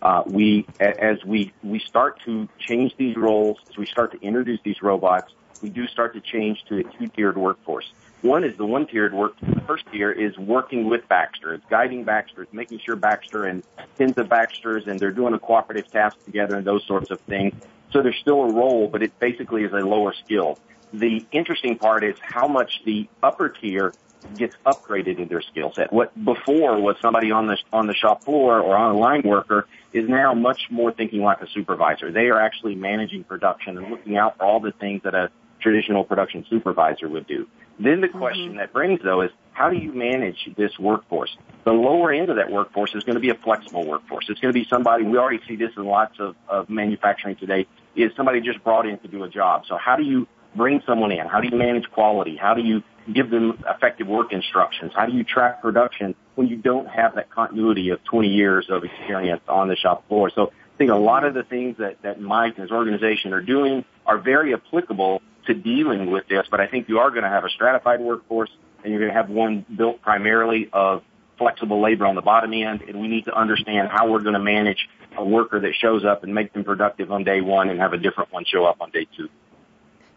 Uh, we, as we we start to change these roles, as we start to introduce these robots, we do start to change to a two-tiered workforce. One is the one tiered work. The first tier is working with Baxter. It's guiding Baxter. It's making sure Baxter and tens of Baxters and they're doing a cooperative task together and those sorts of things. So there's still a role, but it basically is a lower skill. The interesting part is how much the upper tier gets upgraded in their skill set. What before was somebody on the on the shop floor or on a line worker is now much more thinking like a supervisor. They are actually managing production and looking out for all the things that a traditional production supervisor would do. Then the mm-hmm. question mm-hmm. that brings though is how do you manage this workforce? The lower end of that workforce is going to be a flexible workforce. It's going to be somebody, we already see this in lots of, of manufacturing today, is somebody just brought in to do a job. So how do you bring someone in? How do you manage quality? How do you give them effective work instructions? How do you track production when you don't have that continuity of 20 years of experience on the shop floor? So I think a lot of the things that, that Mike and his organization are doing are very applicable to dealing with this, but I think you are going to have a stratified workforce and you're going to have one built primarily of flexible labor on the bottom end, and we need to understand how we're going to manage a worker that shows up and make them productive on day one and have a different one show up on day two.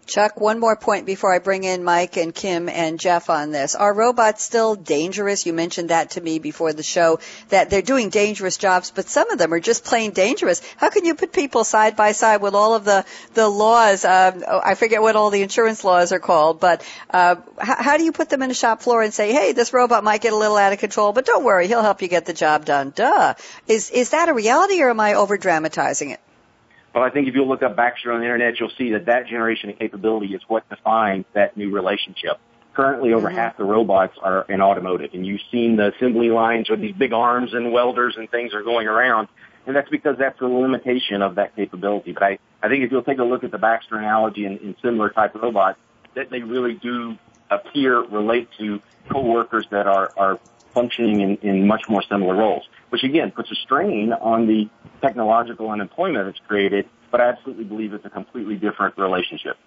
Chuck, one more point before I bring in Mike and Kim and Jeff on this. Are robots still dangerous? You mentioned that to me before the show, that they're doing dangerous jobs, but some of them are just plain dangerous. How can you put people side by side with all of the, the laws? Um, I forget what all the insurance laws are called, but uh, how, how do you put them in a shop floor and say, hey, this robot might get a little out of control, but don't worry, he'll help you get the job done. Duh. Is, is that a reality or am I over dramatizing it? Well, I think if you look up Baxter on the internet, you'll see that that generation of capability is what defines that new relationship. Currently, over mm-hmm. half the robots are in automotive, and you've seen the assembly lines with these big arms and welders and things are going around, and that's because that's the limitation of that capability. But I, I think if you'll take a look at the Baxter analogy and, and similar type robots, that they really do appear relate to coworkers that are, are functioning in, in much more similar roles, which again puts a strain on the technological unemployment that's created, but I absolutely believe it's a completely different relationship.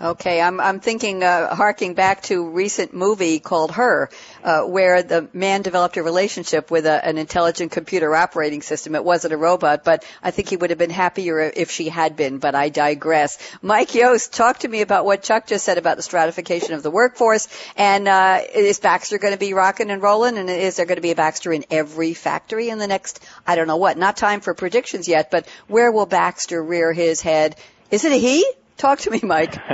Okay, I'm I'm thinking, uh, harking back to recent movie called Her, uh, where the man developed a relationship with a, an intelligent computer operating system. It wasn't a robot, but I think he would have been happier if she had been. But I digress. Mike Yost, talk to me about what Chuck just said about the stratification of the workforce, and uh, is Baxter going to be rocking and rolling, and is there going to be a Baxter in every factory in the next? I don't know what. Not time for predictions yet, but where will Baxter rear his head? Is it a he? Talk to me, Mike.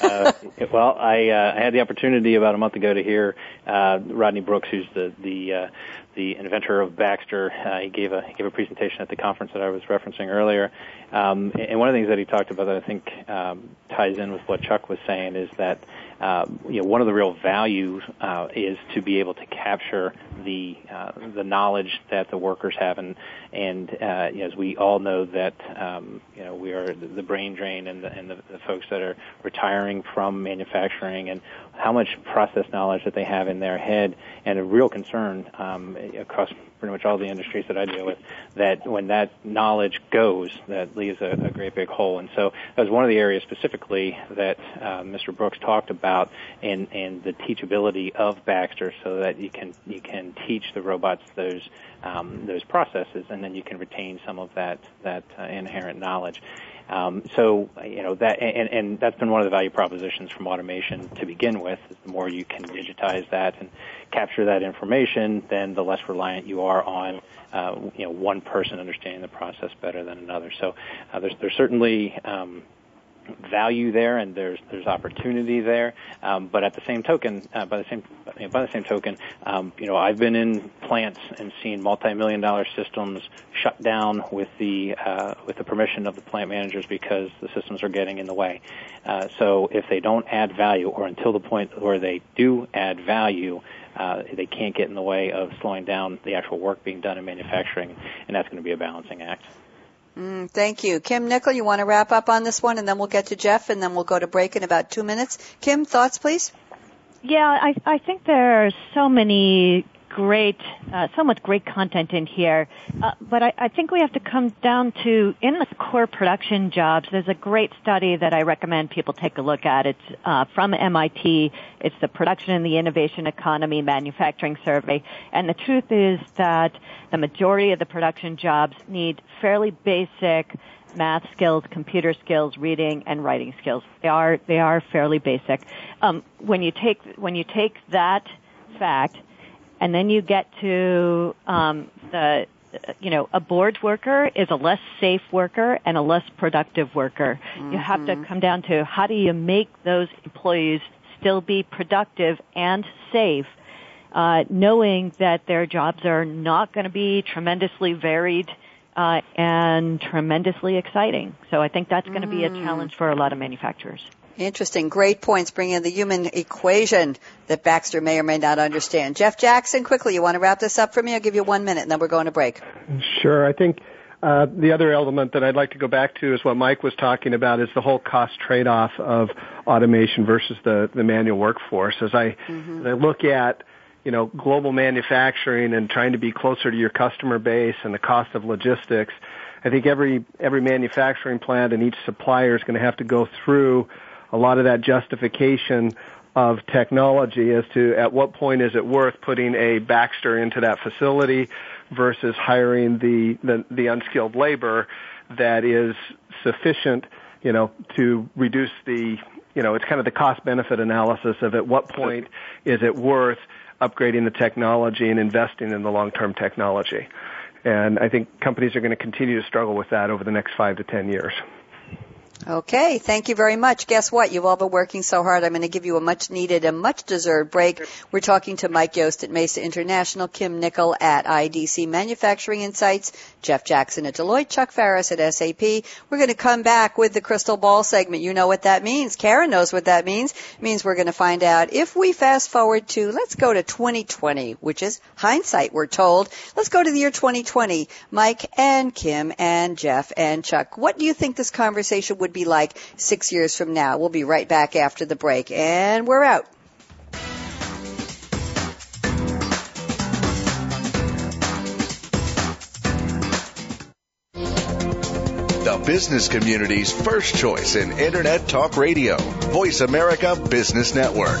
uh, well, I, uh, I had the opportunity about a month ago to hear uh, Rodney Brooks, who's the the uh, the inventor of Baxter. Uh, he gave a he gave a presentation at the conference that I was referencing earlier, um, and one of the things that he talked about that I think um, ties in with what Chuck was saying is that uh, you know, one of the real values uh, is to be able to capture the uh, the knowledge that the workers have, and and uh, you know, as we all know that um, you know we are the brain drain and the, and the, the folks that are retiring from manufacturing, and how much process knowledge that they have in their head, and a real concern um, across pretty much all the industries that I deal with, that when that knowledge goes, that leaves a, a great big hole. And so that was one of the areas specifically that uh, Mr. Brooks talked about and in the teachability of Baxter, so that you can you can teach the robots those um, those processes, and then you can retain some of that that uh, inherent knowledge. Um, so you know that, and, and that's been one of the value propositions from automation to begin with. Is the more you can digitize that and capture that information, then the less reliant you are on uh, you know one person understanding the process better than another. So uh, there's there's certainly um, value there and there's there's opportunity there. Um, but at the same token, uh, by the same by the same token, um, you know I've been in plants and seen multi-million dollar systems shut down with the uh, with the permission of the plant managers because the systems are getting in the way. Uh, so if they don't add value, or until the point where they do add value, uh, they can't get in the way of slowing down the actual work being done in manufacturing, and that's going to be a balancing act. Mm, thank you. Kim Knickle, you want to wrap up on this one and then we'll get to Jeff and then we'll go to break in about two minutes. Kim, thoughts please? Yeah, I, I think there are so many great, uh, so much great content in here. Uh, but I, I think we have to come down to in the core production jobs. There's a great study that I recommend people take a look at. It's uh, from MIT. It's the Production and the Innovation Economy Manufacturing Survey. And the truth is that the majority of the production jobs need fairly basic math skills, computer skills, reading and writing skills. They are they are fairly basic. Um, when you take when you take that fact and then you get to um, the you know, a bored worker is a less safe worker and a less productive worker. Mm-hmm. You have to mm-hmm. come down to how do you make those employees still be productive and safe, uh, knowing that their jobs are not going to be tremendously varied uh, and tremendously exciting. So I think that's going to be a mm. challenge for a lot of manufacturers. Interesting. Great points. Bringing in the human equation that Baxter may or may not understand. Jeff Jackson, quickly, you want to wrap this up for me? I'll give you one minute and then we're going to break. Sure. I think uh, the other element that I'd like to go back to is what Mike was talking about is the whole cost trade-off of automation versus the, the manual workforce. As I, mm-hmm. as I look at you know, global manufacturing and trying to be closer to your customer base and the cost of logistics, I think every every manufacturing plant and each supplier is going to have to go through a lot of that justification of technology as to at what point is it worth putting a Baxter into that facility versus hiring the, the, the unskilled labor that is sufficient, you know, to reduce the, you know, it's kind of the cost benefit analysis of at what point is it worth upgrading the technology and investing in the long-term technology. And I think companies are going to continue to struggle with that over the next five to ten years. Okay, thank you very much. Guess what? You've all been working so hard. I'm going to give you a much needed and much deserved break. We're talking to Mike Yost at MESA International, Kim Knickle at IDC Manufacturing Insights, Jeff Jackson at Deloitte, Chuck Pharris at SAP. We're going to come back with the crystal ball segment. You know what that means. Karen knows what that means. It means we're going to find out if we fast forward to, let's go to 2020, which is hindsight, we're told. Let's go to the year 2020. Mike and Kim and Jeff and Chuck, what do you think this conversation would would be like six years from now. We'll be right back after the break. And we're out. The business community's first choice in Internet Talk Radio. Voice America Business Network.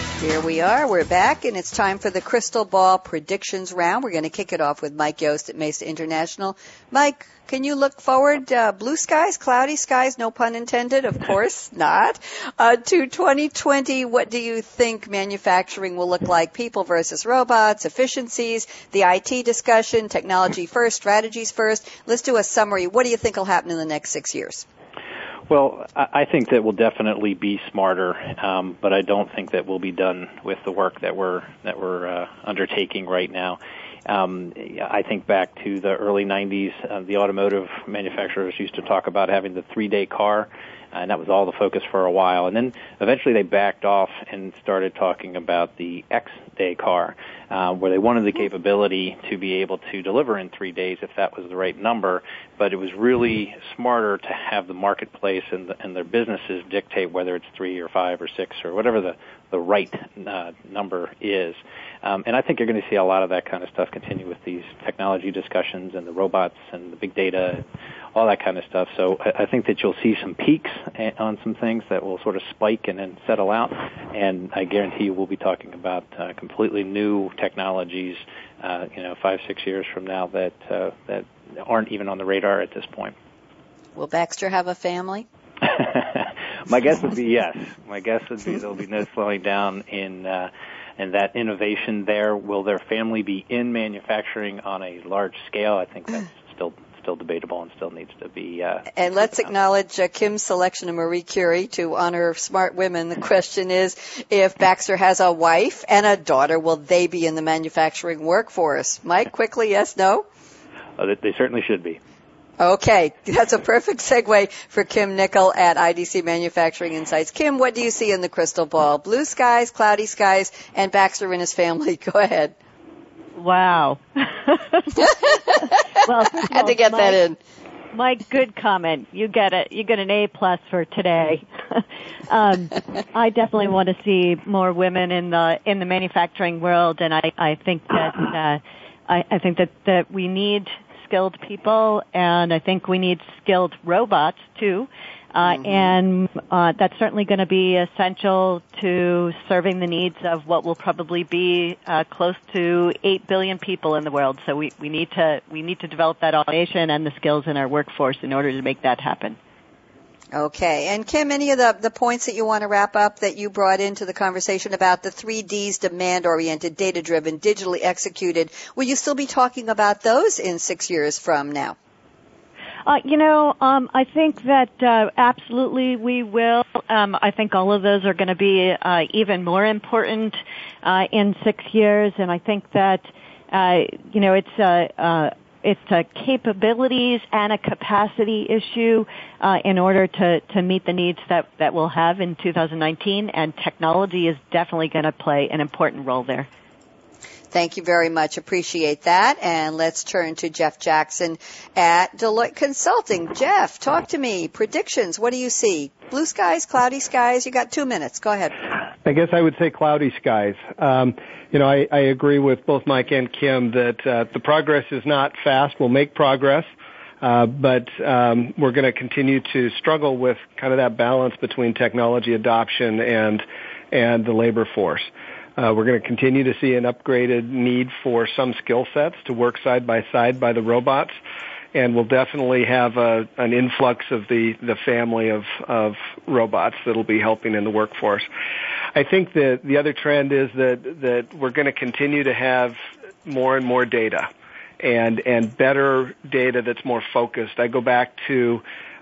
Here we are. We're back, and it's time for the crystal ball predictions round. We're going to kick it off with Mike Yost at MESA International. Mike, can you look forward? Uh, blue skies, cloudy skies, no pun intended, of course not. Uh, to 2020, what do you think manufacturing will look like? People versus robots, efficiencies, the IT discussion, technology first, strategies first. Let's do a summary. What do you think will happen in the next six years? Well, I think that we'll definitely be smarter, um, but I don't think that we'll be done with the work that we're that we're uh, undertaking right now. Um, I think back to the early 90s, uh, the automotive manufacturers used to talk about having the three-day car, and that was all the focus for a while. And then eventually they backed off and started talking about the X-day car uh, where they wanted the capability to be able to deliver in three days if that was the right number. But it was really smarter to have the marketplace and, the, and their businesses dictate whether it's three or five or six or whatever the, the right uh, number is. Um, and I think you're going to see a lot of that kind of stuff continue with these technology discussions and the robots and the big data all that kind of stuff. So I think that you'll see some peaks on some things that will sort of spike and then settle out. And I guarantee you we'll be talking about uh, completely new technologies, uh, you know, five, six years from now that uh, that aren't even on the radar at this point. Will Baxter have a family? My guess would be yes. My guess would be there'll be no slowing down in uh, and that innovation there. Will their family be in manufacturing on a large scale? I think that's still still debatable and still needs to be. Uh, and let's acknowledge uh, Kim's selection of Marie Curie to honor smart women. The question is, if Baxter has a wife and a daughter, will they be in the manufacturing workforce? Mike, quickly, yes, no? Uh, they certainly should be. Okay, that's a perfect segue for Kim Knickle at IDC Manufacturing Insights. Kim, what do you see in the crystal ball? Blue skies, cloudy skies, and Baxter and his family. Go ahead. Wow. well, had to get that in. My good comment. You get it. You get an A plus for today. um, I definitely want to see more women in the in the manufacturing world, and I I think that uh, I, I think that that we need skilled people, and I think we need skilled robots too. Uh, mm-hmm. and uh, that's certainly going to be essential to serving the needs of what will probably be uh, close to eight billion people in the world. So we, we need to we need to develop that automation and the skills in our workforce in order to make that happen. Okay, and Kim, any of the, the points that you want to wrap up that you brought into the conversation about the three Ds, demand oriented, data driven, digitally executed, will you still be talking about those in six years from now? Uh, you know, um, I think that uh, absolutely we will. Um, I think all of those are going to be uh, even more important uh, in six years, and I think that uh, you know it's a uh, it's a capabilities and a capacity issue uh, in order to to meet the needs that that we'll have in 2019, and technology is definitely going to play an important role there. Thank you very much. Appreciate that. And let's turn to Jeff Jackson at Deloitte Consulting. Jeff, talk to me. Predictions. What do you see? Blue skies, cloudy skies? You got two minutes. Go ahead. I guess I would say cloudy skies. Um, you know, I, I agree with both Mike and Kim that uh, the progress is not fast. We'll make progress. Uh, but um, we're going to continue to struggle with kind of that balance between technology adoption and and the labor force. Uh, we're going to continue to see an upgraded need for some skill sets to work side by side by the robots, and we'll definitely have a, an influx of the, the family of, of robots that'll be helping in the workforce. I think that the other trend is that, that we're going to continue to have more and more data and, and better data that's more focused. I go back to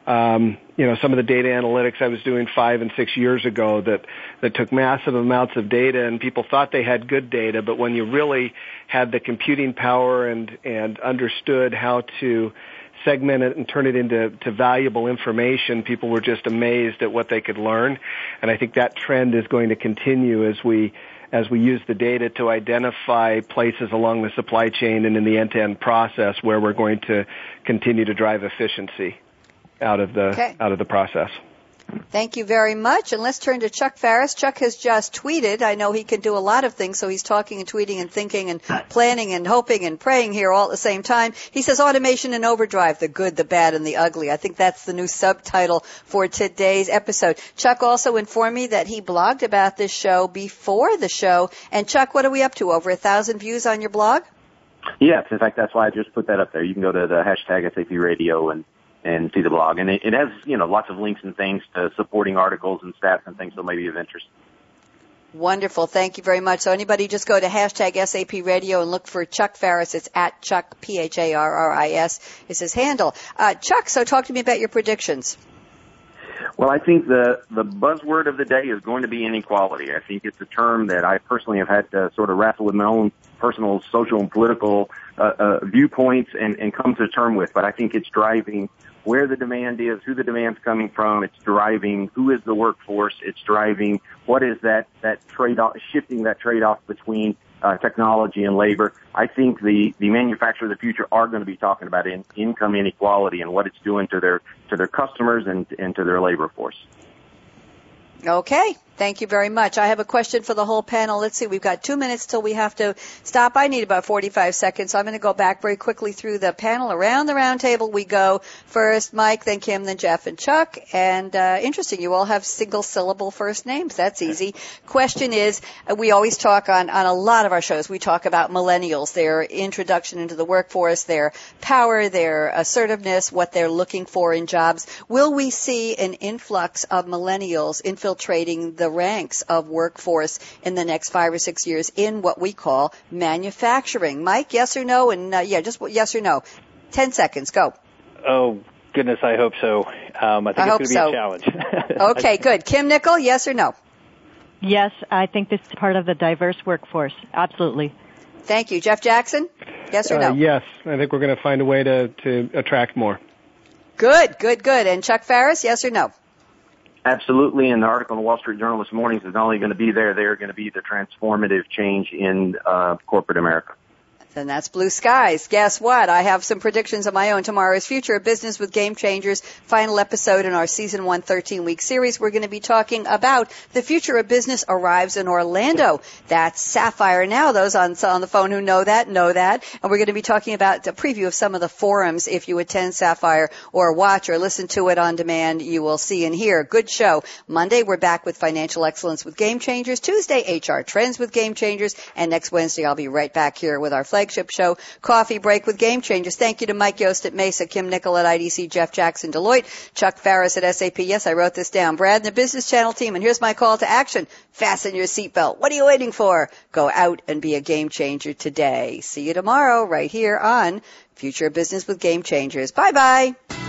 um, you know, some of the data analytics I was doing five and six years ago that, that took massive amounts of data and people thought they had good data, but when you really had the computing power and, and understood how to segment it and turn it into to valuable information, people were just amazed at what they could learn. And I think that trend is going to continue as we as we use the data to identify places along the supply chain and in the end-to-end process where we're going to continue to drive efficiency out of the okay. out of the process. Thank you very much. And let's turn to Chuck Pharris. Chuck has just tweeted. I know he can do a lot of things, so he's talking and tweeting and thinking and planning and hoping and praying here all at the same time. He says automation and overdrive, the good, the bad, and the ugly. I think that's the new subtitle for today's episode. Chuck also informed me that he blogged about this show before the show. And Chuck, what are we up to? Over a thousand views on your blog? Yes, in fact, that's why I just put that up there. You can go to the hashtag SAP Radio and and see the blog. And it, it has, you know, lots of links and things to supporting articles and stats and things that may be of interest. Wonderful. Thank you very much. So anybody just go to hashtag SAP radio and look for Chuck Pharris. It's at Chuck, P-H-A-R-R-I-S is his handle. Uh, Chuck, so talk to me about your predictions. Well, I think the, the buzzword of the day is going to be inequality. I think it's a term that I personally have had to sort of wrestle with my own personal social and political uh, uh, viewpoints and, and come to term with, but I think it's driving where the demand is, who the demand's coming from. It's driving who is the workforce. It's driving what is that that trade off, shifting that trade off between uh, technology and labor. I think the the manufacturers of the future are going to be talking about in, income inequality and what it's doing to their to their customers and and to their labor force. Okay. Thank you very much. I have a question for the whole panel. Let's see, we've got two minutes till we have to stop. I need about 45 seconds, so I'm going to go back very quickly through the panel. Around the round table we go. First Mike, then Kim, then Jeff and Chuck. And uh, interesting, you all have single syllable first names. That's easy. Question is, uh, we always talk on, on a lot of our shows, we talk about millennials, their introduction into the workforce, their power, their assertiveness, what they're looking for in jobs. Will we see an influx of millennials infiltrating the ranks of workforce in the next five or six years in what we call manufacturing. Mike, yes or no? And uh, yeah, just yes or no. Ten seconds, go. Oh goodness, I hope so. Um, I think I it's going to be a challenge. okay, good. Kim Knickle, yes or no? Yes, I think this is part of the diverse workforce. Absolutely. Thank you, Jeff Jackson. Yes or no? Uh, yes, I think we're going to find a way to to attract more. Good, good, good. And Chuck Pharris, yes or no? Absolutely, and the article in the Wall Street Journal this morning is not only going to be there, they're going to be the transformative change in uh, corporate America. Then that's blue skies. Guess what? I have some predictions of my own. Tomorrow's Future of Business with Game Changers, final episode in our season one 13 week series. We're going to be talking about the future of business arrives in Orlando. That's Sapphire Now. Those on, on the phone who know that, know that. And we're going to be talking about a preview of some of the forums if you attend Sapphire or watch or listen to it on demand. You will see and hear. Good show. Monday, we're back with financial excellence with Game Changers. Tuesday, HR trends with Game Changers. And next Wednesday, I'll be right back here with our flagship show, Coffee Break with Game Changers. Thank you to Mike Yost at MESA, Kim Knickle at IDC, Jeff Jackson, Deloitte, Chuck Pharris at SAP. Yes, I wrote this down. Brad and the Business Channel team. And here's my call to action. Fasten your seatbelt. What are you waiting for? Go out and be a game changer today. See you tomorrow right here on Future Business with Game Changers. Bye bye.